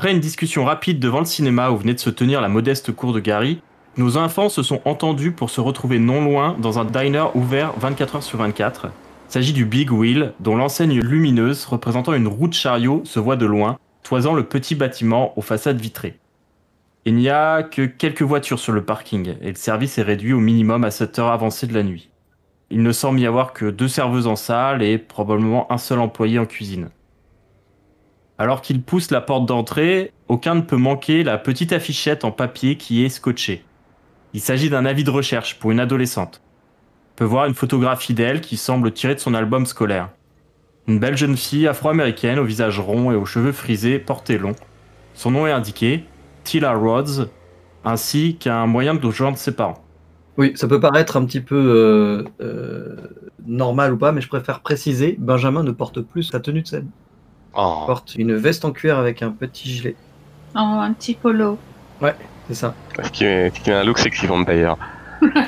Après une discussion rapide devant le cinéma où venait de se tenir la modeste cour de Gary, nos enfants se sont entendus pour se retrouver non loin dans un diner ouvert 24 heures sur 24. Il s'agit du Big Wheel, dont l'enseigne lumineuse représentant une roue de chariot se voit de loin, toisant le petit bâtiment aux façades vitrées. Il n'y a que quelques voitures sur le parking et le service est réduit au minimum à cette heure avancée de la nuit. Il ne semble y avoir que deux serveuses en salle et probablement un seul employé en cuisine. Alors qu'il pousse la porte d'entrée, aucun ne peut manquer la petite affichette en papier qui est scotchée. Il s'agit d'un avis de recherche pour une adolescente. On peut voir une photographie d'elle qui semble tirée de son album scolaire. Une belle jeune fille afro-américaine au visage rond et aux cheveux frisés portés longs. Son nom est indiqué, Tila Rhodes, ainsi qu'un moyen de joindre ses parents. Oui, ça peut paraître un petit peu euh, euh, normal ou pas, mais je préfère préciser, Benjamin ne porte plus sa tenue de scène. Oh. Il porte une veste en cuir avec un petit gilet. Oh, un petit polo. Ouais, c'est ça. Ce qui est, ce qui est un look sexy vampire.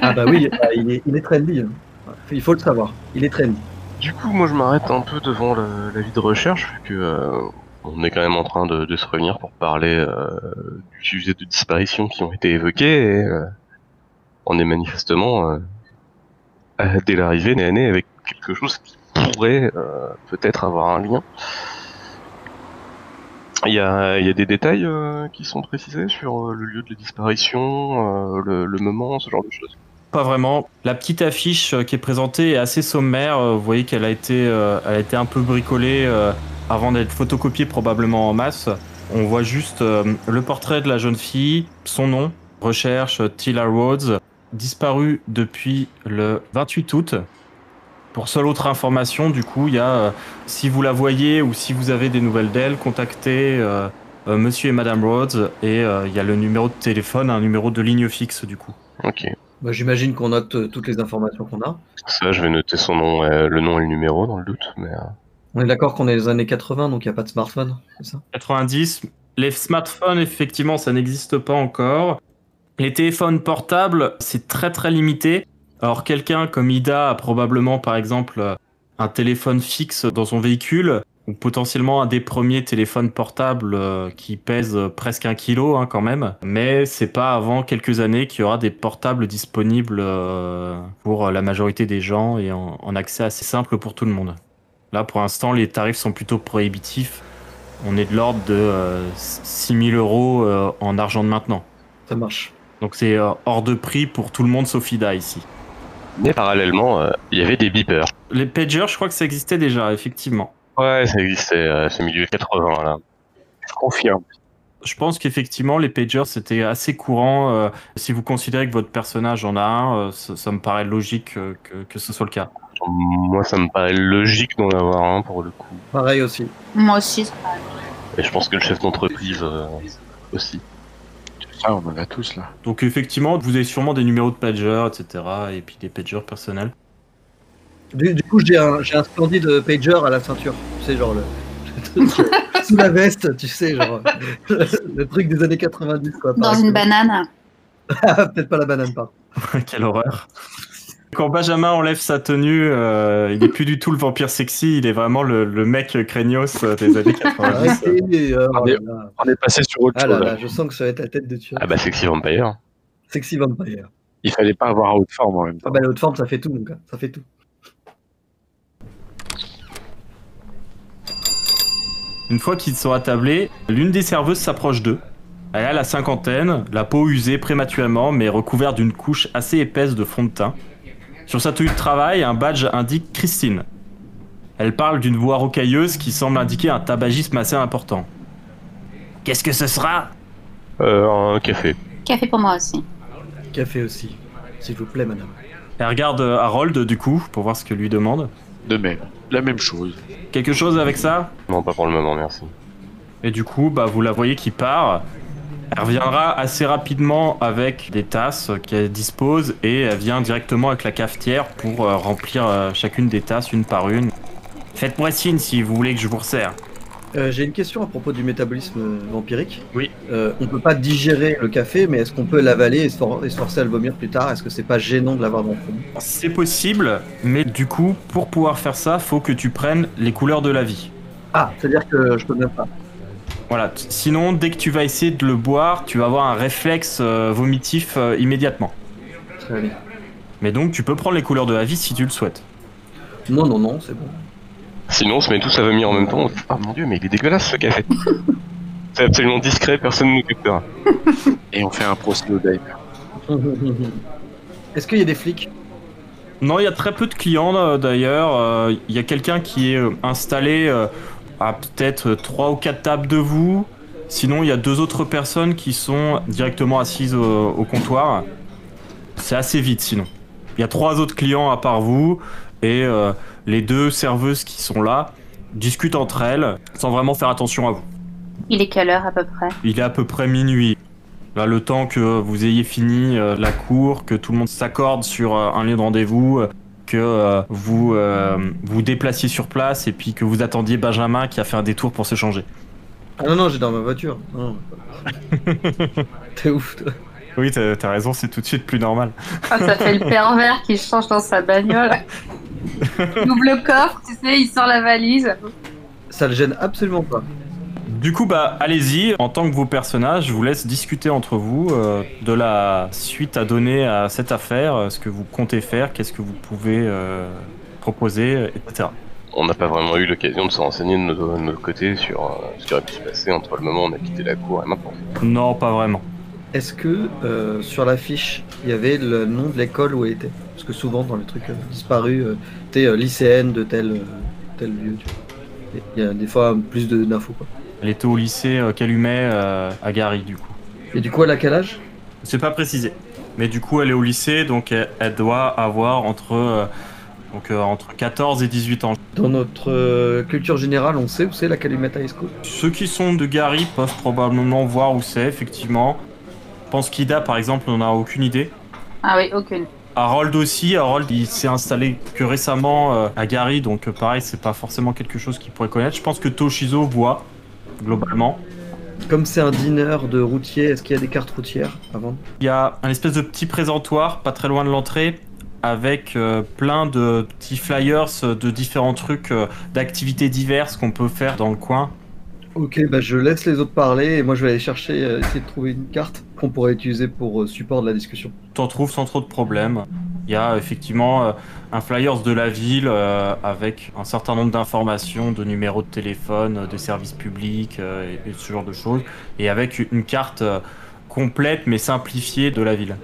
Ah bah oui, bah, il, est, il est trendy. hein. Il faut le savoir, il est trendy. Du coup, moi je m'arrête un peu devant le- l'avis de recherche, vu que euh, on est quand même en train de, de se réunir pour parler euh, du sujet de disparition qui ont été évoqués, et euh, on est manifestement, euh, dès l'arrivée, nez à nez avec quelque chose qui pourrait euh, peut-être avoir un lien. Il y a, y a des détails euh, qui sont précisés sur euh, le lieu de la disparition, euh, le, le moment, ce genre de choses. Pas vraiment. La petite affiche qui est présentée est assez sommaire. Vous voyez qu'elle a été, elle a été un peu bricolée avant d'être photocopiée probablement en masse. On voit juste le portrait de la jeune fille, son nom, recherche Tila Rhodes, disparue depuis le 28 août. Pour seule autre information, du coup, il y a, euh, si vous la voyez ou si vous avez des nouvelles d'elle, contactez euh, euh, Monsieur et Madame Rhodes et euh, il y a le numéro de téléphone, un numéro de ligne fixe du coup. Ok. Bah, J'imagine qu'on note euh, toutes les informations qu'on a. Ça, je vais noter son nom, euh, le nom et le numéro dans le doute, mais euh, On est d'accord qu'on est les années 80, donc il n'y a pas de smartphone, c'est ça? 90. Les smartphones, effectivement, ça n'existe pas encore. Les téléphones portables, c'est très très limité. Alors quelqu'un comme Ida a probablement, par exemple, un téléphone fixe dans son véhicule, ou potentiellement un des premiers téléphones portables euh, qui pèse presque un kilo hein, quand même. Mais c'est pas avant quelques années qu'il y aura des portables disponibles euh, pour la majorité des gens et en, accès assez simple pour tout le monde. Là, pour l'instant, les tarifs sont plutôt prohibitifs. On est de l'ordre de euh, 6000 euros euh, en argent de maintenant. Ça marche. Donc c'est hors de prix pour tout le monde sauf Ida ici. Mais parallèlement, euh, il y avait des beepers. Les pagers, je crois que ça existait déjà, effectivement. Ouais, ça existait, euh, c'est milieu 80 là. Je confirme. Je pense qu'effectivement, les pagers, c'était assez courant. euh, si vous considérez que votre personnage en a un, euh, ça, ça me paraît logique euh, que, que ce soit le cas. Moi, ça me paraît logique d'en avoir un pour le coup. Pareil aussi. Moi aussi. Et je pense que le chef d'entreprise euh, aussi. Ça, on en a tous là. Donc effectivement, vous avez sûrement des numéros de pager, etc. Et puis des pagers personnels. Du, du coup, j'ai un, j'ai un splendide pager à la ceinture. Tu sais, genre le. Sous la veste, tu sais, genre. le truc des années 90, quoi. Dans une banane. Ah, Peut-être pas la banane, par. Quelle horreur. Quand Benjamin enlève sa tenue, euh, il est plus du tout le vampire sexy, il est vraiment le, le mec craignos euh, des années 90. Arrêtez, euh. On est passé sur autre Ah chose. là là, je sens que ça va être la tête de tueur. Ah bah, Sexy Vampire. Sexy Vampire. Il fallait pas avoir haute forme en même temps. Ah bah, la haute forme, ça fait tout, mon gars. Ça fait tout. Une fois qu'ils sont attablés, l'une des serveuses s'approche d'eux. Elle a la cinquantaine, la peau usée prématurément mais recouverte d'une couche assez épaisse de fond de teint. Sur sa tenue de travail, un badge indique Christine. Elle parle d'une voix rocailleuse qui semble indiquer un tabagisme assez important. Qu'est-ce que ce sera? Euh, un café. Café pour moi aussi. Café aussi, s'il vous plaît, madame. Elle regarde Harold du coup pour voir ce que lui demande. De même. La même chose. Quelque chose avec ça? Non, pas pour le moment, merci. Et du coup, bah, vous la voyez qui part. Elle reviendra assez rapidement avec des tasses qu'elle dispose et elle vient directement avec la cafetière pour euh, remplir euh, chacune des tasses une par une. Faites-moi signe si vous voulez que je vous resserre. Euh, J'ai une question à propos du métabolisme vampirique. Oui. Euh, on peut pas digérer le café, mais est-ce qu'on peut l'avaler et, se for- et se forcer à le vomir plus tard? Est-ce que c'est pas gênant de l'avoir dans le fond? C'est possible, mais du coup, pour pouvoir faire ça, faut que tu prennes les couleurs de la vie. Ah, c'est-à-dire que je peux même pas. Voilà, sinon, dès que tu vas essayer de le boire, tu vas avoir un réflexe euh, vomitif euh, immédiatement. Très bien. Mais donc, tu peux prendre les couleurs de la vie si tu le souhaites. Non, non, non, c'est bon. Sinon, on se met tous à vomir en même temps. Ah mon dieu, mais il est dégueulasse ce café. C'est absolument discret, personne ne nous captera. Et on fait un dive. Est-ce qu'il y a des flics? Non, il y a très peu de clients euh, d'ailleurs. Il y a quelqu'un qui est installé euh, à peut-être 3 ou 4 tables de vous. Sinon, il y a deux autres personnes qui sont directement assises au, au comptoir. C'est assez vite sinon. Il y a trois autres clients à part vous et euh, les deux serveuses qui sont là discutent entre elles sans vraiment faire attention à vous. Il est quelle heure à peu près? Il est à peu près minuit. Là, le temps que vous ayez fini euh, la cour, que tout le monde s'accorde sur euh, un lieu de rendez-vous, que euh, vous euh, vous déplaciez sur place et puis que vous attendiez Benjamin qui a fait un détour pour se changer. Ah non, non, j'ai dans ma voiture. T'es ouf, toi. Oui, t'as raison, c'est tout de suite plus normal. Ah, ça fait le pervers qui change dans sa bagnole. Il ouvre le coffre, tu sais, il sort la valise. Ça le gêne absolument pas. Du coup, bah, allez-y. En tant que vos personnages, je vous laisse discuter entre vous euh, de la suite à donner à cette affaire, euh, ce que vous comptez faire, qu'est-ce que vous pouvez euh, proposer, etc. On n'a pas vraiment eu l'occasion de se renseigner de notre, de notre côté sur euh, ce qui aurait pu se passer entre le moment où on a quitté la cour et maintenant. Non, pas vraiment. Est-ce que euh, sur la fiche, il y avait le nom de l'école où elle était? Parce que souvent, dans les trucs euh, disparus, euh, t'es euh, lycéenne de tel, euh, tel lieu. tu vois. Et Il y a des fois plus de- d'infos. quoi. Elle était au lycée euh, Calumet euh, à Gary, du coup. Et du coup, elle a quel âge? C'est pas précisé. Mais du coup, elle est au lycée, donc elle, elle doit avoir entre, euh, donc, euh, entre 14 et 18 ans. Dans notre euh, culture générale, on sait où c'est la Calumet High School? Ceux qui sont de Gary peuvent probablement voir où c'est, effectivement. Je pense qu'Ida, par exemple, n'en a aucune idée. Ah oui, aucune. Harold aussi, Harold il s'est installé que récemment euh, à Gary, donc euh, pareil, c'est pas forcément quelque chose qu'il pourrait connaître. Je pense que Toshizo voit, globalement. Comme c'est un dîner de routier, est-ce qu'il y a des cartes routières avant? Il y a un espèce de petit présentoir, pas très loin de l'entrée, avec euh, plein de petits flyers euh, de différents trucs, euh, d'activités diverses qu'on peut faire dans le coin. Ok, bah je laisse les autres parler et moi je vais aller chercher, euh, essayer de trouver une carte qu'on pourrait utiliser pour support de la discussion. T'en trouves sans trop de problèmes. Il y a effectivement euh, un flyers de la ville euh, avec un certain nombre d'informations, de numéros de téléphone, euh, de services publics et, ce genre de choses, et avec une carte complète mais simplifiée de la ville.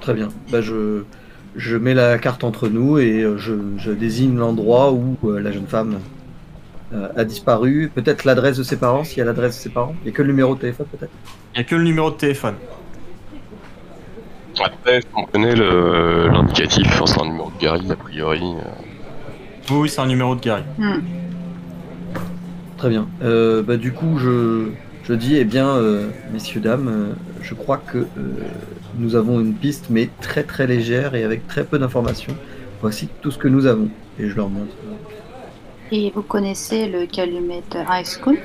Très bien. Bah je, je mets la carte entre nous et je, je désigne l'endroit où la jeune femme a disparu. Peut-être l'adresse de ses parents, s'il y a l'adresse de ses parents. Il n'y a que le numéro de téléphone peut-être? Il n'y a que le numéro de téléphone. Après, on connaît l'indicatif, enfin, c'est un numéro de Gary a priori. euh. Oui, oui, c'est un numéro de Gary. Hmm. Très bien. Euh, bah, du coup, je, je dis, eh bien, euh, messieurs, dames, euh, je crois que euh, nous avons une piste, mais très très légère et avec très peu d'informations. Voici tout ce que nous avons. Et je leur montre. Et vous connaissez le Calumet High School?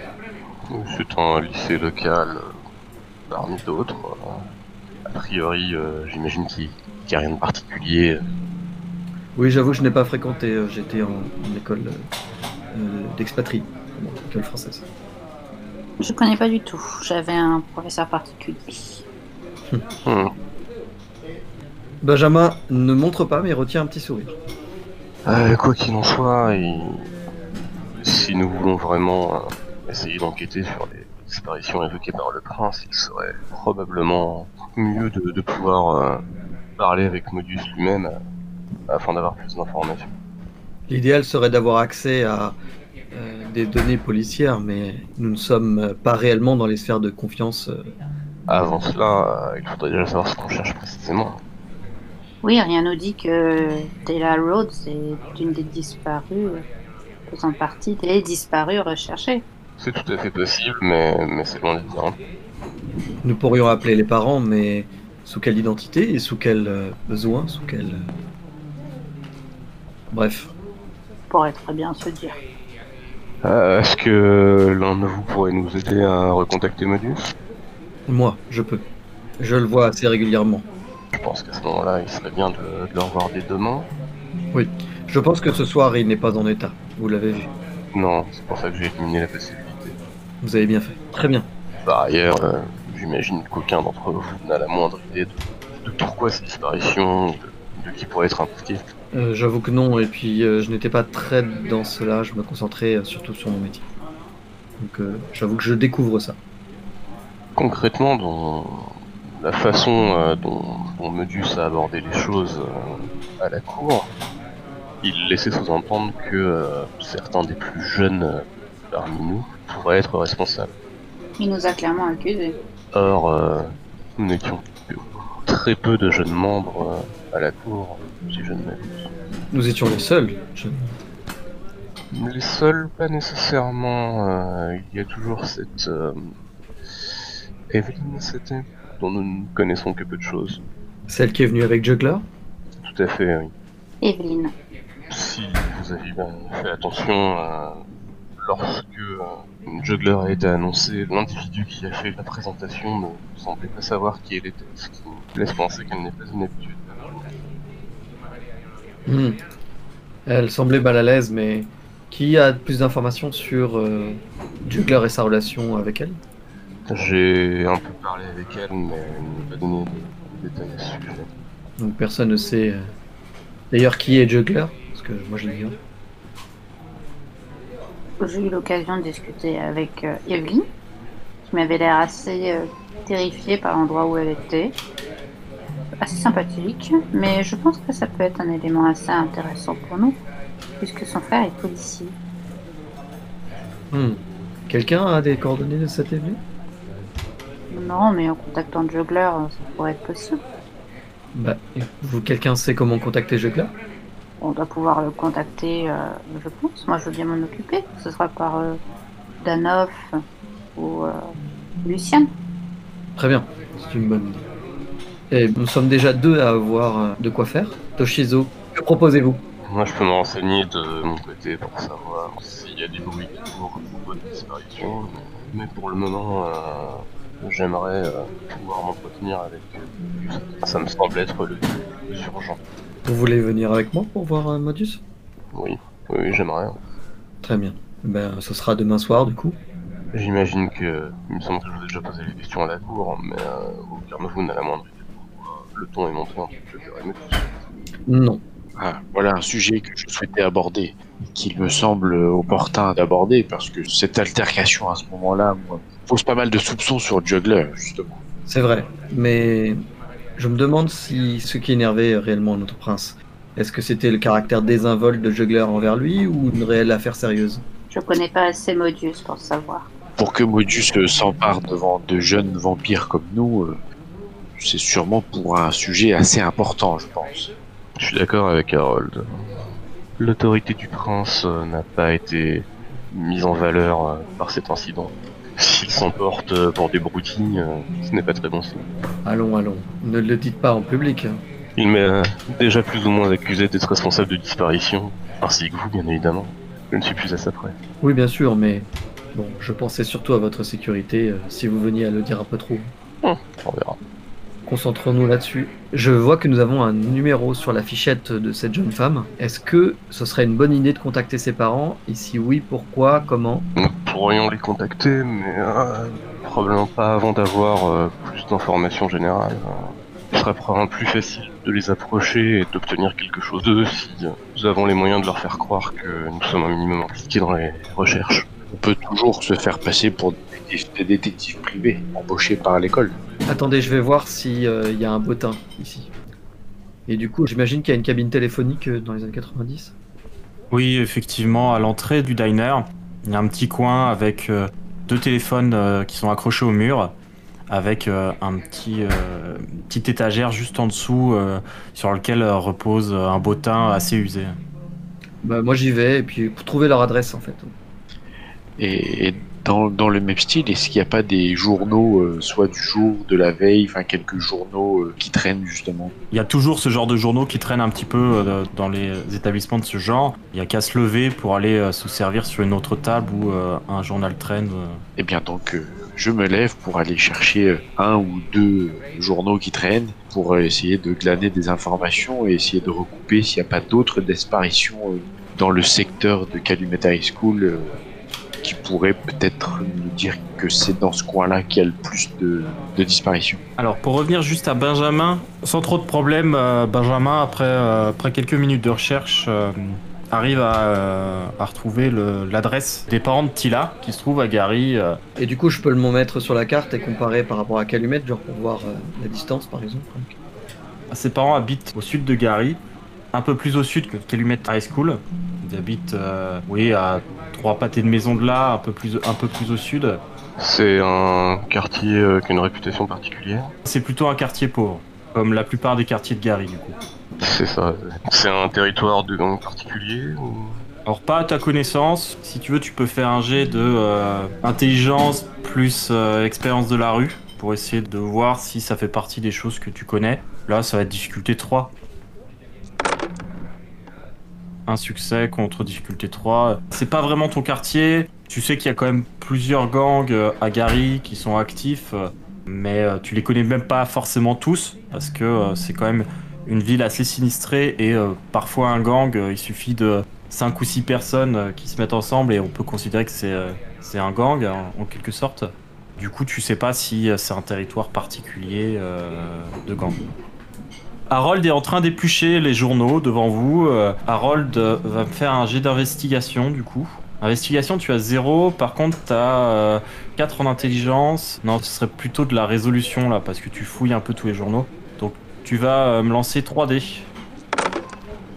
C'est un lycée local parmi d'autres. A priori, euh, j'imagine qu'il n'y a rien de particulier. Oui, j'avoue, je n'ai pas fréquenté. euh, J'étais en, en école euh, euh, d'expatrie, en école française. Je connais pas du tout. J'avais un professeur particulier. Hmm. Benjamin ne montre pas, mais retient un petit sourire. Euh, quoi qu'il en soit, et si nous voulons vraiment euh, essayer d'enquêter sur les disparitions évoquées par le prince, il serait probablement mieux de, de pouvoir euh, parler avec Modus lui-même euh, afin d'avoir plus d'informations. L'idéal serait d'avoir accès à euh, des données policières, mais nous ne sommes pas réellement dans les sphères de confiance. euh. Avant cela, euh, il faudrait déjà savoir ce qu'on cherche précisément. Oui, rien nous dit que Taylor Rhodes est une des disparues, faisant partie des disparues recherchées. C'est tout à fait possible, mais, mais c'est loin d'être. Nous pourrions appeler les parents, mais sous quelle identité et sous quel euh, besoin, sous quel... euh, Bref, Pourrait très bien se dire. Euh, Est-ce que l'un de vous pourrait nous aider à recontacter Modus moi, je peux. Je le vois assez régulièrement. Je pense qu'à ce moment-là, il serait bien de, de le revoir dès demain. Je pense que ce soir, il n'est pas en état. Vous l'avez vu. Non, c'est pour ça que j'ai éliminé la possibilité. Vous avez bien fait. Très bien. Par ailleurs, euh, j'imagine qu'aucun d'entre vous n'a la moindre idée de, de pourquoi ces disparitions, de, de qui pourrait être impliqué. Euh, J'avoue que non, et puis euh, je n'étais pas très dans cela, je me concentrais euh, surtout sur mon métier. Donc euh, j'avoue que je découvre ça. Concrètement, dans la façon dont, dont Medus a abordé les choses à la cour, il laissait sous-entendre que certains des plus jeunes parmi nous pourraient être responsables. Il nous a clairement accusés. Or, euh, nous n'étions que très peu de jeunes membres euh, à la cour, si je ne m'abuse. Nous étions les seuls. Je- Les seuls, pas nécessairement. euh, il y a toujours cette... Euh... Evelyn, c'était Dont nous ne connaissons que peu de choses. Celle qui est venue avec Juggler? Tout à fait, oui. Evelyne. Si vous avez bien fait attention, euh, lorsque euh, Juggler a été annoncé, l'individu qui a fait la présentation ne semblait pas savoir qui elle était, ce qui laisse penser qu'elle n'est pas une habitude. Hmm. Elle semblait mal à l'aise, mais qui a plus d'informations sur euh, Juggler et sa relation avec elle? J'ai un peu parlé avec elle, mais elle ne m'a pas donné de détails à ce sujet. Donc personne ne sait. euh, D'ailleurs, qui est Juggler Parce que moi je l'ignore. J'ai eu l'occasion de discuter avec euh, Evelyne, qui m'avait l'air assez euh, terrifiée par l'endroit où elle était. Assez sympathique, mais je pense que ça peut être un élément assez intéressant pour nous, puisque son frère est policier. Hmm. Quelqu'un a des coordonnées de cette Evelyn Non, mais en contactant Juggler, ça pourrait être possible. Bah, vous, quelqu'un sait comment contacter Juggler On doit pouvoir le contacter, euh, je pense. Moi, je veux bien m'en occuper. Ce sera par euh, Danoff ou euh, Luciane. Très bien, c'est une bonne idée. Et nous sommes déjà deux à avoir de quoi faire. Toshizo, que proposez-vous? Moi, je peux me renseigner de mon côté pour savoir s'il y a des bruits qui courent à propos de disparition, mais pour le moment, euh, j'aimerais euh, pouvoir m'entretenir avec eux. Ça me semble être le plus urgent. Vous voulez venir avec moi pour voir un Modus? Oui, oui, j'aimerais. Très bien. Ben, ce sera demain soir du coup. J'imagine que. Il me semble que je vous ai déjà posé les questions à la cour, mais euh, aucun de vous n'a la moindre idée pourquoi le ton est monté Joker et Medus. Non. Ah, voilà un sujet que je souhaitais aborder, qu'il me semble opportun d'aborder, parce que cette altercation à ce moment-là moi, pose pas mal de soupçons sur Juggler, justement. C'est vrai, mais je me demande si ce qui énervait réellement notre prince. Est-ce que c'était le caractère désinvolte de Juggler envers lui ou une réelle affaire sérieuse Je connais pas assez Modius pour savoir. Pour que Modus euh, s'empare devant de jeunes vampires comme nous, euh, c'est sûrement pour un sujet assez important, je pense. Je suis d'accord avec Harold. L'autorité du prince euh, n'a pas été mise en valeur par cet incident. S'il s'emporte euh, pour des broutilles, euh, ce n'est pas très bon signe. Allons, allons. Ne le dites pas en public. hein. Il m'est déjà plus ou moins accusé d'être responsable de disparition, ainsi que vous, bien évidemment. Je ne suis plus à ça près. Oui, bien sûr, mais bon, je pensais surtout à votre sécurité euh, si vous veniez à le dire un peu trop. On verra. Concentrons-nous là-dessus. Je vois que nous avons un numéro sur la fichette de cette jeune femme. Est-ce que ce serait une bonne idée de contacter ses parents? Et si oui, pourquoi? Comment? Nous pourrions les contacter, mais euh, probablement pas avant d'avoir euh, plus d'informations générales. Il serait probablement plus facile de les approcher et d'obtenir quelque chose d'eux si nous avons les moyens de leur faire croire que nous sommes un minimum impliqués dans les recherches. On peut toujours se faire passer pour des détectives privés embauchés par l'école. Attendez, je vais voir s'il y a un bottin ici. Et du coup, j'imagine qu'il y a une cabine téléphonique euh, dans les années 90 Oui, effectivement, à l'entrée du diner, il y a un petit coin avec euh, deux téléphones euh, qui sont accrochés au mur, avec euh, un petit euh, petite étagère juste en dessous euh, sur lequel euh, repose un bottin assez usé. Bah, moi j'y vais et puis pour trouver leur adresse en fait. Et, et dans, dans le même style, est-ce qu'il n'y a pas des journaux, euh, soit du jour, de la veille, enfin quelques journaux euh, qui traînent justement? Il y a toujours ce genre de journaux qui traînent un petit peu euh, dans les établissements de ce genre. Il y a qu'à se lever pour aller se servir sur une autre table où un journal traîne. Eh bien donc je me lève pour aller chercher un ou deux journaux qui traînent pour essayer de glaner des informations et essayer de recouper s'il n'y a pas d'autres disparitions dans le secteur de Calumet High School qui pourraient peut-être nous dire que c'est dans ce coin-là qu'il y a le plus de, de disparitions. Alors pour revenir juste à Benjamin, sans trop de problèmes, euh, Benjamin après, euh, après quelques minutes de recherche euh, arrive à, euh, à retrouver l'adresse des parents de Tila qui se trouve à Gary. euh. Et du coup je peux le mettre sur la carte et comparer par rapport à Calumet, genre pour voir euh, la distance par exemple. Ses parents habitent au sud de Gary, un peu plus au sud que Calumet High School. Ils habitent euh, oui, à trois pâtés de maison de là, un peu plus, un peu plus au sud. C'est un quartier euh, qui a une réputation particulière. C'est plutôt un quartier pauvre, comme la plupart des quartiers de Gary du coup. C'est ça. C'est un territoire de gang particulier ou... Alors pas à ta connaissance, si tu veux tu peux faire un jet de euh, intelligence plus euh, expérience de la rue pour essayer de voir si ça fait partie des choses que tu connais. Là ça va être difficulté 3. Un succès contre difficulté 3. C'est pas vraiment ton quartier, tu sais qu'il y a quand même plusieurs gangs euh, à Gary qui sont actifs, euh, mais euh, tu les connais même pas forcément tous parce que c'est quand même une ville assez sinistrée et parfois un gang, il suffit de 5 ou 6 personnes qui se mettent ensemble et on peut considérer que c'est un gang en, quelque sorte. Du coup, tu sais pas si c'est un territoire particulier de gang. Harold est en train d'éplucher les journaux devant vous. Euh, Harold euh, va me faire un jet d'investigation du coup. Investigation, tu as 0. Par contre, tu as 4 en intelligence. Non, ce serait plutôt de la résolution là parce que tu fouilles un peu tous les journaux. Donc, tu vas euh, me lancer 3D.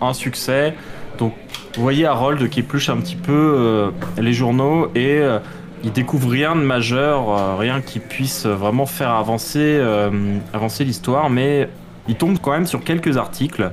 Un succès. Donc, vous voyez Harold qui épluche un petit peu les journaux et il découvre rien de majeur, rien qui puisse vraiment faire avancer, avancer l'histoire, mais il tombe quand même sur quelques articles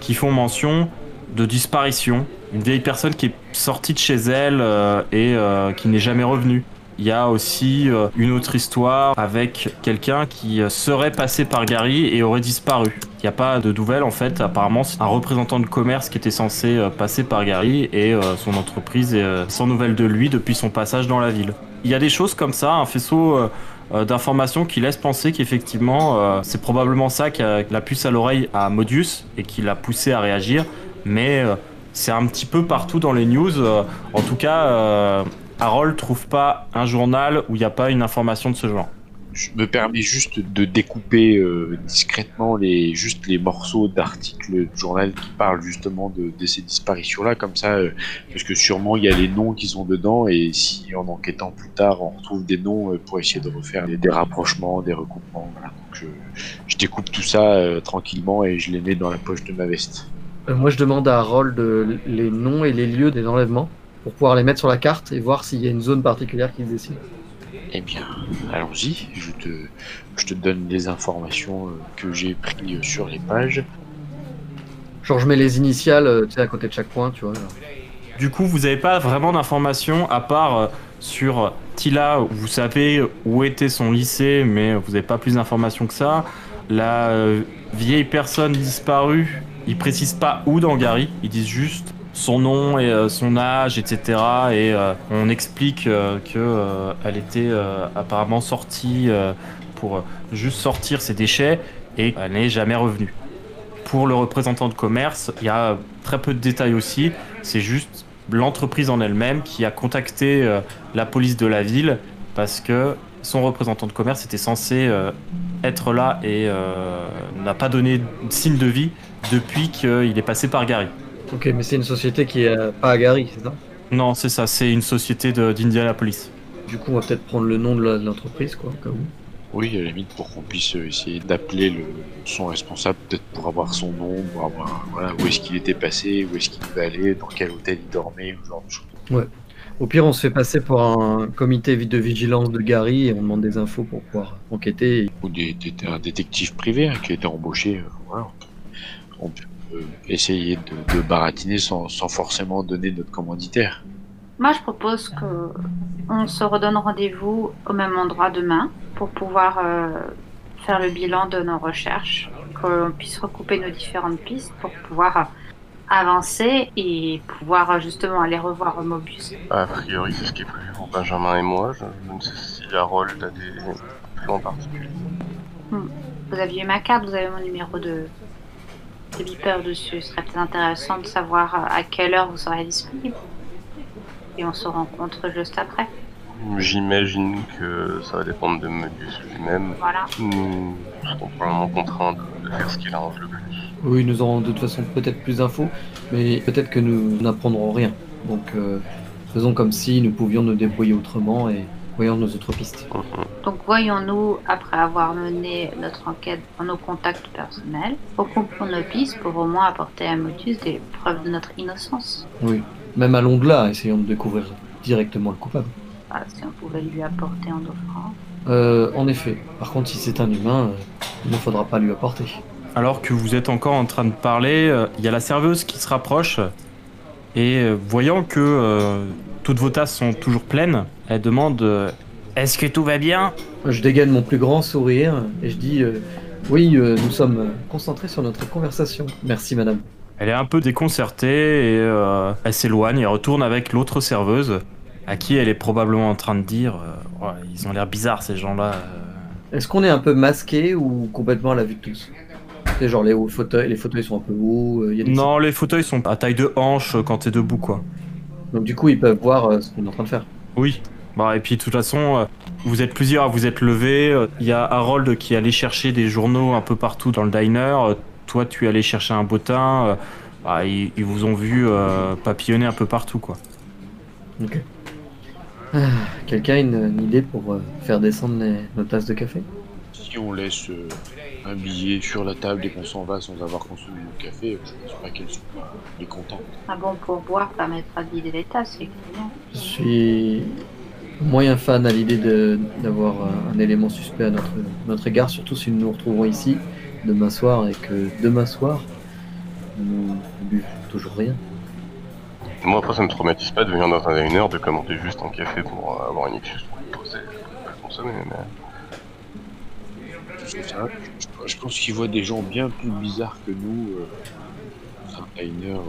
qui font mention de disparition. Une vieille personne qui est sortie de chez elle euh, et euh, qui n'est jamais revenue. Il y a aussi euh, une autre histoire avec quelqu'un qui serait passé par Gary et aurait disparu. Il n'y a pas de nouvelles en fait. Apparemment, c'est un représentant de commerce qui était censé passer par Gary et son entreprise est sans nouvelles de lui depuis son passage dans la ville. Il y a des choses comme ça, un faisceau d'informations qui laisse penser qu'effectivement, euh, c'est probablement ça qui a la puce à l'oreille à Modius et qui l'a poussé à réagir. Mais euh, c'est un petit peu partout dans les news. euh, en tout cas, euh, Harold trouve pas un journal où il n'y a pas une information de ce genre. Je me permets juste de découper euh, discrètement les, juste les morceaux d'articles du journal qui parlent justement de, de ces disparitions-là, comme ça, euh, parce que sûrement il y a les noms qui sont dedans, et si en enquêtant plus tard on retrouve des noms euh, pour essayer de refaire des, rapprochements, des recoupements, voilà. Donc je, découpe tout ça euh, tranquillement et je les mets dans la poche de ma veste. Moi je demande à Harold les noms et les lieux des enlèvements pour pouvoir les mettre sur la carte et voir s'il y a une zone particulière qui se dessine. Eh bien, allons-y, je te, je te donne les informations euh, que j'ai prises sur les pages. Genre je mets les initiales euh, tu sais, à côté de chaque point, tu vois. genre. Du coup, vous n'avez pas vraiment d'informations à part euh, sur Tila, où vous savez où était son lycée, mais vous n'avez pas plus d'informations que ça. La vieille personne disparue, ils précisent pas où dans Gary, ils disent juste son nom et euh, son âge, etc. Et euh, on explique euh, que euh, elle était apparemment sortie pour juste sortir ses déchets et elle n'est jamais revenue. Pour le représentant de commerce, il y a très peu de détails aussi. C'est juste l'entreprise en elle-même qui a contacté la police de la ville parce que son représentant de commerce était censé être là et n'a pas donné signe de vie depuis qu'il est passé par Gary. Ok, mais c'est une société qui est euh, pas à Gary, c'est ça? Non, c'est ça, c'est une société d'Indianapolis. Du coup, on va peut-être prendre le nom de l'entreprise, quoi, au cas où. Oui, à la limite, pour qu'on puisse euh, essayer d'appeler le, son responsable, peut-être pour avoir son nom, pour avoir voilà, où est-ce qu'il était passé, où est-ce qu'il devait aller, dans quel hôtel il dormait, ou ce genre de choses. Au pire, on se fait passer pour un comité de vigilance de Gary et on demande des infos pour pouvoir enquêter. Ou des, des- un détective privé hein, qui a été embauché. euh, voilà. On peut essayer de, de baratiner sans, sans forcément donner notre commanditaire. Moi, je propose que on se redonne rendez-vous au même endroit demain pour pouvoir euh, faire le bilan de nos recherches, qu'on puisse recouper nos différentes pistes pour pouvoir avancer et pouvoir justement aller revoir Mobius. A priori, c'est ce qui est prévu pour Benjamin et moi. Je, je ne sais si Harold a des plans particuliers. Vous aviez ma carte, vous avez mon numéro de, de beeper dessus. Ce serait peut-être intéressant de savoir euh, à quelle heure vous serez disponible. Et on se rencontre juste après. J'imagine que ça va dépendre de Möbius lui-même. Voilà. Nous serons probablement contraints de, de faire ce qui l'arrange le plus. Oui, nous aurons de toute façon peut-être plus d'infos, mais peut-être que nous n'apprendrons rien. Donc euh, faisons comme si nous pouvions nous débrouiller autrement et voyons nos autres pistes. Mhm. Donc voyons-nous, après avoir mené notre enquête dans nos contacts personnels, recoupons nos pistes pour au moins apporter à Motus des preuves de notre innocence. Oui. Même allons de là, essayons de découvrir directement le coupable. Voilà, si on pouvait lui apporter en offrant. Euh, en effet. Par contre, si c'est un humain, euh, il ne faudra pas lui apporter. Alors que vous êtes encore en train de parler, euh, il y a la serveuse qui se rapproche et euh, voyant que euh, toutes vos tasses sont toujours pleines, elle demande euh, Est-ce que tout va bien? Je dégaine mon plus grand sourire et je dis euh, Oui, euh, nous sommes concentrés sur notre conversation. Merci, madame. Elle est un peu déconcertée et euh, elle s'éloigne et retourne avec l'autre serveuse à qui elle est probablement en train de dire euh, Ils ont l'air bizarres ces gens-là. Est-ce qu'on est un peu masqué ou complètement à la vue de tous? C'est genre les hauts fauteuils, les fauteuils sont un peu hauts. euh, il y a des Non, les fauteuils sont à taille de hanche euh, quand t'es debout, quoi. Donc du coup, ils peuvent voir euh, ce qu'on est en train de faire. Oui. Bah, et puis de toute façon, euh, vous êtes plusieurs à vous être levés. Euh, Il y a Harold qui est allé chercher des journaux un peu partout dans le diner. Euh, Toi, tu es allé chercher un bottin. Euh, bah, ils, ils vous ont vu euh, papillonner un peu partout, quoi. Ok. Ah, Quelqu'un a une, une idée pour euh, faire descendre les- nos tasses de café? Si on laisse euh, un billet sur la table et qu'on s'en va sans avoir consommé le café, je pense pas qu'elle soit mécontente. Un bon pourboire permettra de vider les tasses, effectivement. Je suis moyen fan à l'idée de- d'avoir euh, un élément suspect à notre, notre égard, surtout si nous nous retrouvons ici demain soir et que demain soir, nous ne buvons toujours rien. Moi, après, ça me traumatise pas de venir dans un diner, de commander juste un café pour euh, avoir une excuse pour le poser, pour le consommer. Mais... Je, je pense qu'ils voient des gens bien plus bizarres que nous euh, dans un diner euh,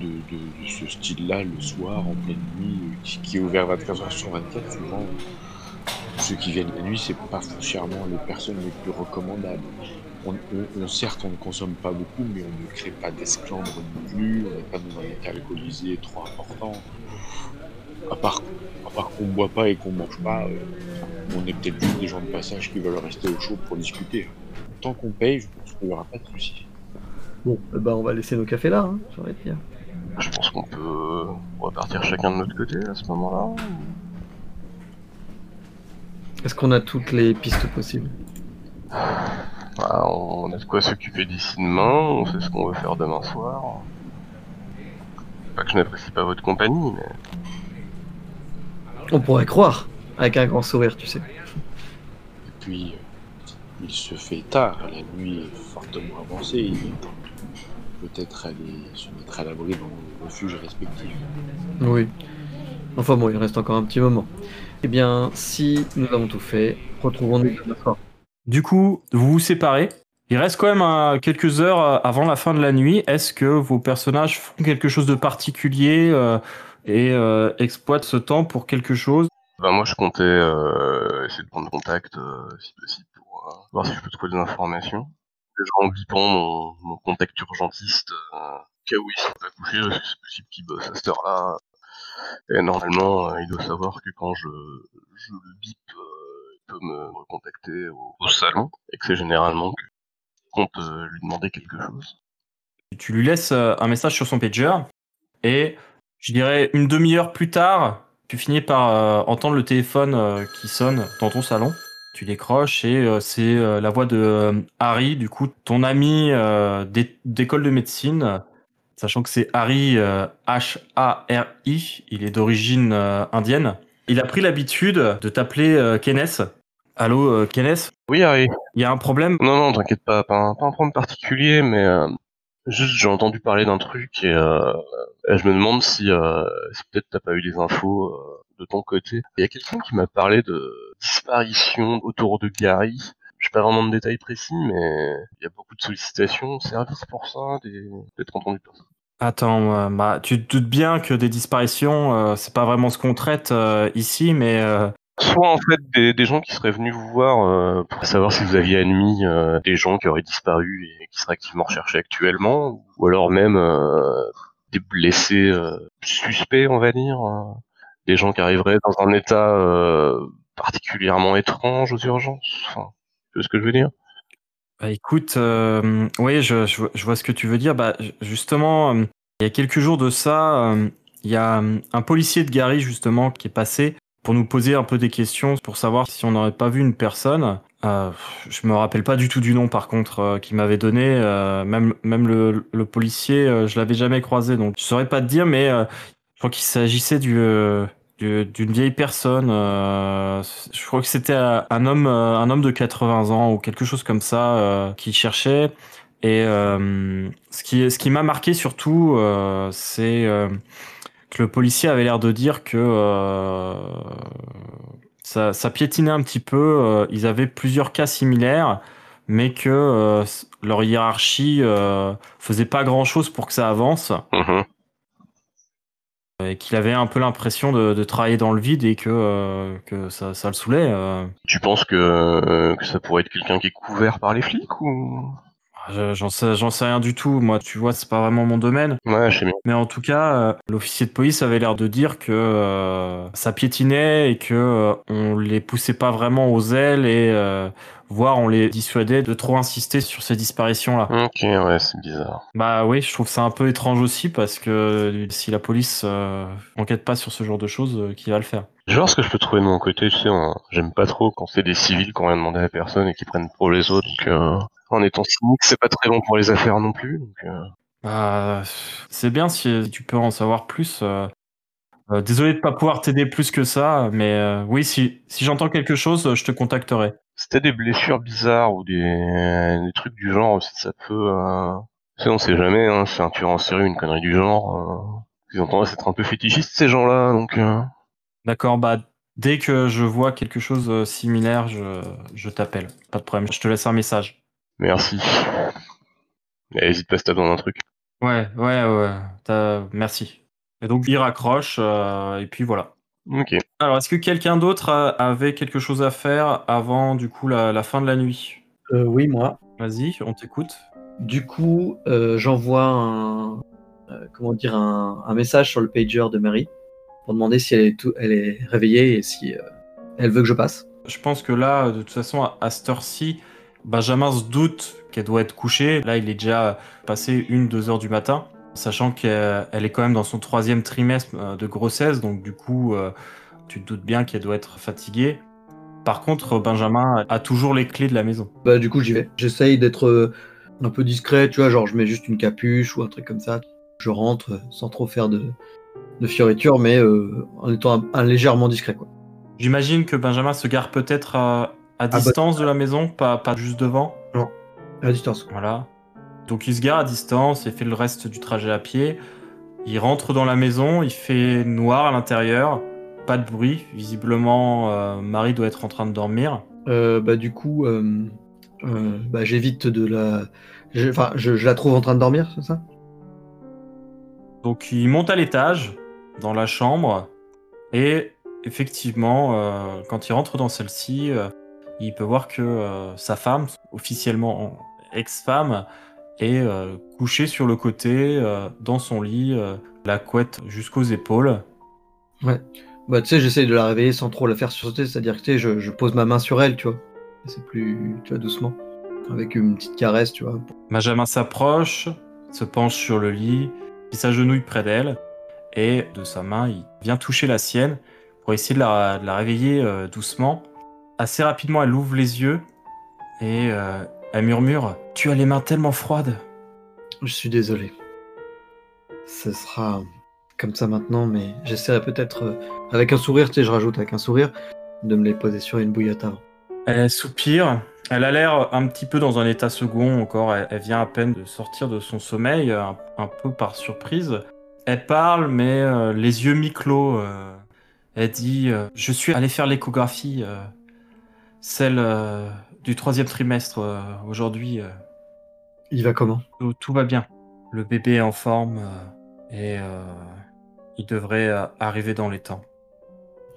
de, ce style-là le soir, en pleine nuit, euh, qui, est ouvert 24 heures sur 24. Souvent, euh, ceux qui viennent la nuit, c'est pas foncièrement les personnes les plus recommandables. On, certes, on ne consomme pas beaucoup, mais on ne crée pas d'esclandre non plus, on n'est pas dans un état alcoolisé trop important. À part, à part qu'on boit pas et qu'on mange pas, euh, on est peut-être juste des gens de passage qui veulent rester au chaud pour discuter. Tant qu'on paye, je pense qu'il n'y aura pas de souci. Bon, ben on va laisser nos cafés là, hein, j'aurais de dire. Je pense qu'on peut repartir chacun de notre côté à ce moment-là. Est-ce qu'on a toutes les pistes possibles? Bah, on a de quoi s'occuper d'ici demain, on sait ce qu'on veut faire demain soir. Pas que je n'apprécie pas votre compagnie, mais On pourrait croire, avec un grand sourire, tu sais. Et puis, il se fait tard, la nuit est fortement avancée, il est temps de peut-être aller se mettre à l'abri dans nos refuges respectifs. Oui. Enfin bon, il reste encore un petit moment. Eh bien, si nous avons tout fait, retrouvons-nous demain soir. Du coup, vous vous séparez. Il reste quand même euh, quelques heures euh, avant la fin de la nuit. Est-ce que vos personnages font quelque chose de particulier euh, et euh, exploitent ce temps pour quelque chose? Bah, moi je comptais euh, essayer de prendre contact euh, si possible pour euh, voir si je peux trouver des informations. Déjà en bipant mon, mon contact urgentiste, euh, cas où il sont pas couché, parce que c'est possible qu'il bosse à cette heure-là. Et normalement, euh, il doit savoir que quand je, le bip, euh, il peut me recontacter au, salon, et que c'est généralement que je compte euh, lui demander quelque chose. Tu lui laisses un message sur son pager et je dirais une demi-heure plus tard, tu finis par entendre le téléphone qui sonne dans ton salon. Tu décroches et euh, c'est euh, la voix de euh, Harry, du coup, ton ami d'é- d'école de médecine, sachant que c'est Harry H-A-R-I, il est d'origine indienne. Il a pris l'habitude de t'appeler Kenneth. Allô, Kenneth? Oui, Harry. Il y a un problème? Non, non, t'inquiète pas, pas un, pas un problème particulier, mais juste j'ai entendu parler d'un truc et je me demande si, si peut-être t'as pas eu des infos de ton côté. Il y a quelqu'un qui m'a parlé de disparition autour de Gary. Je pas vraiment de détails précis, mais il y a beaucoup de sollicitations au service pour ça, des... peut-être entendu. Attends, euh, bah, tu te doutes bien que des disparitions, euh, c'est pas vraiment ce qu'on traite euh, ici, mais euh, Soit en fait des, des gens qui seraient venus vous voir euh, pour savoir si vous aviez admis euh, des gens qui auraient disparu et qui seraient activement recherchés actuellement, ou alors même euh, des blessés suspects, on va dire, euh, des gens qui arriveraient dans un état euh, particulièrement étrange aux urgences. Enfin, vois ce que je veux dire? Bah, écoute, euh, oui, je, vois- ce que tu veux dire. Bah, ju- justement, euh, il y a quelques jours de ça, il y a un policier de Gary, justement, qui est passé pour nous poser un peu des questions pour savoir si on n'aurait pas vu une personne. Euh, je me rappelle pas du tout du nom, par contre, euh, qu'il m'avait donné. même même le, le policier, je l'avais jamais croisé, donc je saurais pas te dire, mais je crois qu'il s'agissait du... du- d'une vieille personne. euh, je crois que c'était un homme, euh, un homme de 80 ans ou quelque chose comme ça euh, qui cherchait. Et euh, ce qui, ce qui m'a marqué surtout, euh, c'est euh, que le policier avait l'air de dire que ça, ça piétinait un petit peu. ils avaient plusieurs cas similaires, mais que leur hiérarchie faisait pas grand chose pour que ça avance Mhm. Et qu'il avait un peu l'impression de, travailler dans le vide et que, euh, que ça, ça le saoulait. euh. Tu penses que, euh, que ça pourrait être quelqu'un qui est couvert par les flics ou? J'en sais, j'en sais rien du tout. Moi, tu vois, c'est pas vraiment mon domaine. Ouais, je sais bien. Mais en tout cas, euh, l'officier de police avait l'air de dire que euh, ça piétinait et que euh, on les poussait pas vraiment aux ailes et euh, voire on les dissuadait de trop insister sur ces disparitions-là. Ok, ouais, c'est bizarre. Bah oui, je trouve ça un peu étrange aussi parce que si la police euh, enquête pas sur ce genre de choses, euh, qui va le faire? Je voir ce que je peux trouver de mon côté, tu sais, on- j'aime pas trop quand c'est des civils qui ont rien demandé à personne et qui prennent pour les autres, donc euh, en étant cynique, c'est pas très bon pour les affaires non plus, donc euh, Bah, c'est bien si tu peux en savoir plus. euh. Euh, désolé de pas pouvoir t'aider plus que ça, mais oui, si, si j'entends quelque chose, je te contacterai. C'était des blessures bizarres ou des, des trucs du genre ça peut... Sais, on sait jamais, hein, c'est un tueur en série, une connerie du genre. Ils ont tendance à être un peu fétichistes, ces gens-là, donc... D'accord, bah dès que je vois quelque chose similaire, je, je t'appelle. Pas de problème, je te laisse un message. Merci. Et Hésite pas si t'as besoin d'un truc. Ouais, ouais, ouais. t'as- Merci. Et donc il raccroche, euh, et puis voilà. Ok. Alors, est-ce que quelqu'un d'autre a- avait quelque chose à faire avant du coup la, la fin de la nuit? Euh, oui, moi. Vas-y, on t'écoute. Du coup, euh, j'envoie un, euh, comment dire, un, un message sur le pager de Marie pour demander si elle est, tout- elle est réveillée et si euh, elle veut que je passe. Je pense que là, de toute façon, à, à cette heure-ci, Benjamin se doute qu'elle doit être couchée. Là, il est déjà passé une, deux heures du matin, sachant qu'elle elle est quand même dans son troisième trimestre euh, de grossesse, donc du coup, euh, tu te doutes bien qu'elle doit être fatiguée. Par contre, Benjamin a toujours les clés de la maison. Bah, du coup, j'y vais. J'essaye d'être euh, un peu discret, tu vois, genre je mets juste une capuche ou un truc comme ça. Je rentre sans trop faire de, de fioritures, mais euh, en étant un, un légèrement discret, quoi. J'imagine que Benjamin se gare peut-être à, à bah- distance de la maison, pas, pas juste devant. À distance. Voilà. Donc il se gare à distance et fait le reste du trajet à pied. Il rentre dans la maison, il fait noir à l'intérieur, pas de bruit. Visiblement, euh, Marie doit être en train de dormir. Euh, bah, du coup, euh, euh, bah, j'évite de la. Enfin, je, je la trouve en train de dormir, c'est ça? Donc il monte à l'étage, dans la chambre, et effectivement, euh, quand il rentre dans celle-ci, euh, il peut voir que euh, sa femme, officiellement ex-femme, est euh, couchée sur le côté, euh, dans son lit, la couette jusqu'aux épaules. Bah, tu sais, j'essaye de la réveiller sans trop la faire sursauter, c'est-à-dire que tu sais, je, je pose ma main sur elle, tu vois. C'est plus, tu vois, doucement. Avec une petite caresse, tu vois. Benjamin s'approche, se penche sur le lit, il s'agenouille près d'elle, et de sa main, il vient toucher la sienne pour essayer de la, de la réveiller euh, doucement. Assez rapidement, elle ouvre les yeux et euh, elle murmure Tu as les mains tellement froides. Je suis désolé. Ce sera comme ça maintenant, mais j'essaierai peut-être, euh, avec un sourire, tu sais, je rajoute avec un sourire, de me les poser sur une bouillotte avant. Elle soupire. Elle a l'air un petit peu dans un état second encore. Elle, elle vient à peine de sortir de son sommeil, un, un peu par surprise. Elle parle, mais euh, les yeux mi-clos. euh, elle dit Je suis allée faire l'échographie, celle euh, du troisième trimestre euh, aujourd'hui. euh, Il va comment? Tout, tout va bien. Le bébé est en forme euh, et euh, il devrait euh, arriver dans les temps.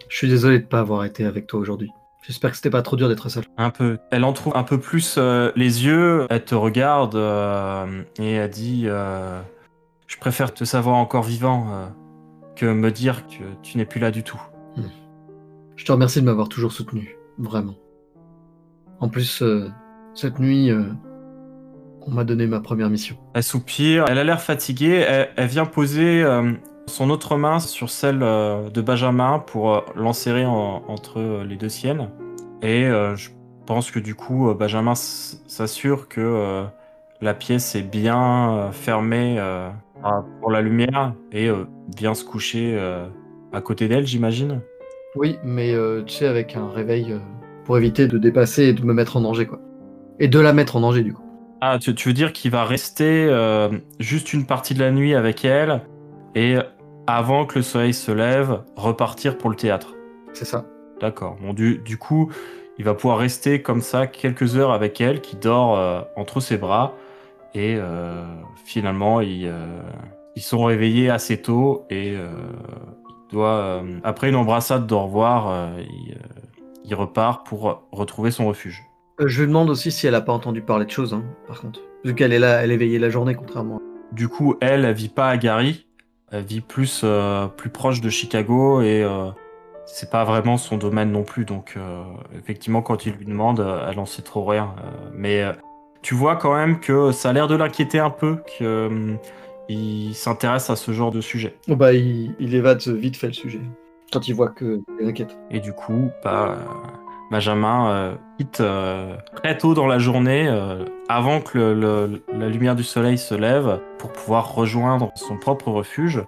Je suis désolé de pas avoir été avec toi aujourd'hui. J'espère que c'était pas trop dur d'être seul. Un peu. Elle en trouve un peu plus euh, les yeux. Elle te regarde euh, et elle dit euh, Je préfère te savoir encore vivant euh, que me dire que tu n'es plus là du tout. Je te remercie de m'avoir toujours soutenu, vraiment. En plus, euh, cette nuit, euh, on m'a donné ma première mission. Elle soupire. Elle a l'air fatiguée. Elle, elle vient poser euh, son autre main sur celle de Benjamin pour l'enserrer en- entre les deux siennes. Et je pense que du coup, Benjamin s'assure que la pièce est bien fermée à- pour la lumière et vient se coucher à côté d'elle, j'imagine. Oui, mais tu sais, avec un réveil pour éviter de dépasser et de me mettre en danger, quoi. Et de la mettre en danger, du coup. Ah, tu, tu veux dire qu'il va rester euh, juste une partie de la nuit avec elle et avant que le soleil se lève, repartir pour le théâtre. C'est ça. D'accord. Bon, du, du coup, il va pouvoir rester comme ça quelques heures avec elle, qui dort euh, entre ses bras. Et euh, finalement, ils, euh, ils sont réveillés assez tôt et il doit, après une embrassade d'au revoir, il, il repart pour retrouver son refuge. Euh, je lui demande aussi si elle a pas entendu parler de choses, hein, par contre. Vu qu'elle est là, elle est veillée la journée, contrairement à... Du coup, elle, elle vit pas à Gary, elle vit plus, euh, plus proche de Chicago et euh, c'est pas vraiment son domaine non plus. Donc, euh, effectivement, quand il lui demande, elle en sait trop rien. Mais tu vois quand même que ça a l'air de l'inquiéter un peu, qu'il s'intéresse à ce genre de sujet. Oh bah, il, il évade vite fait le sujet. Quand il voit que inquiète. Et du coup, bah, Benjamin euh, quitte euh, très tôt dans la journée, euh, avant que la lumière du soleil se lève, pour pouvoir rejoindre son propre refuge.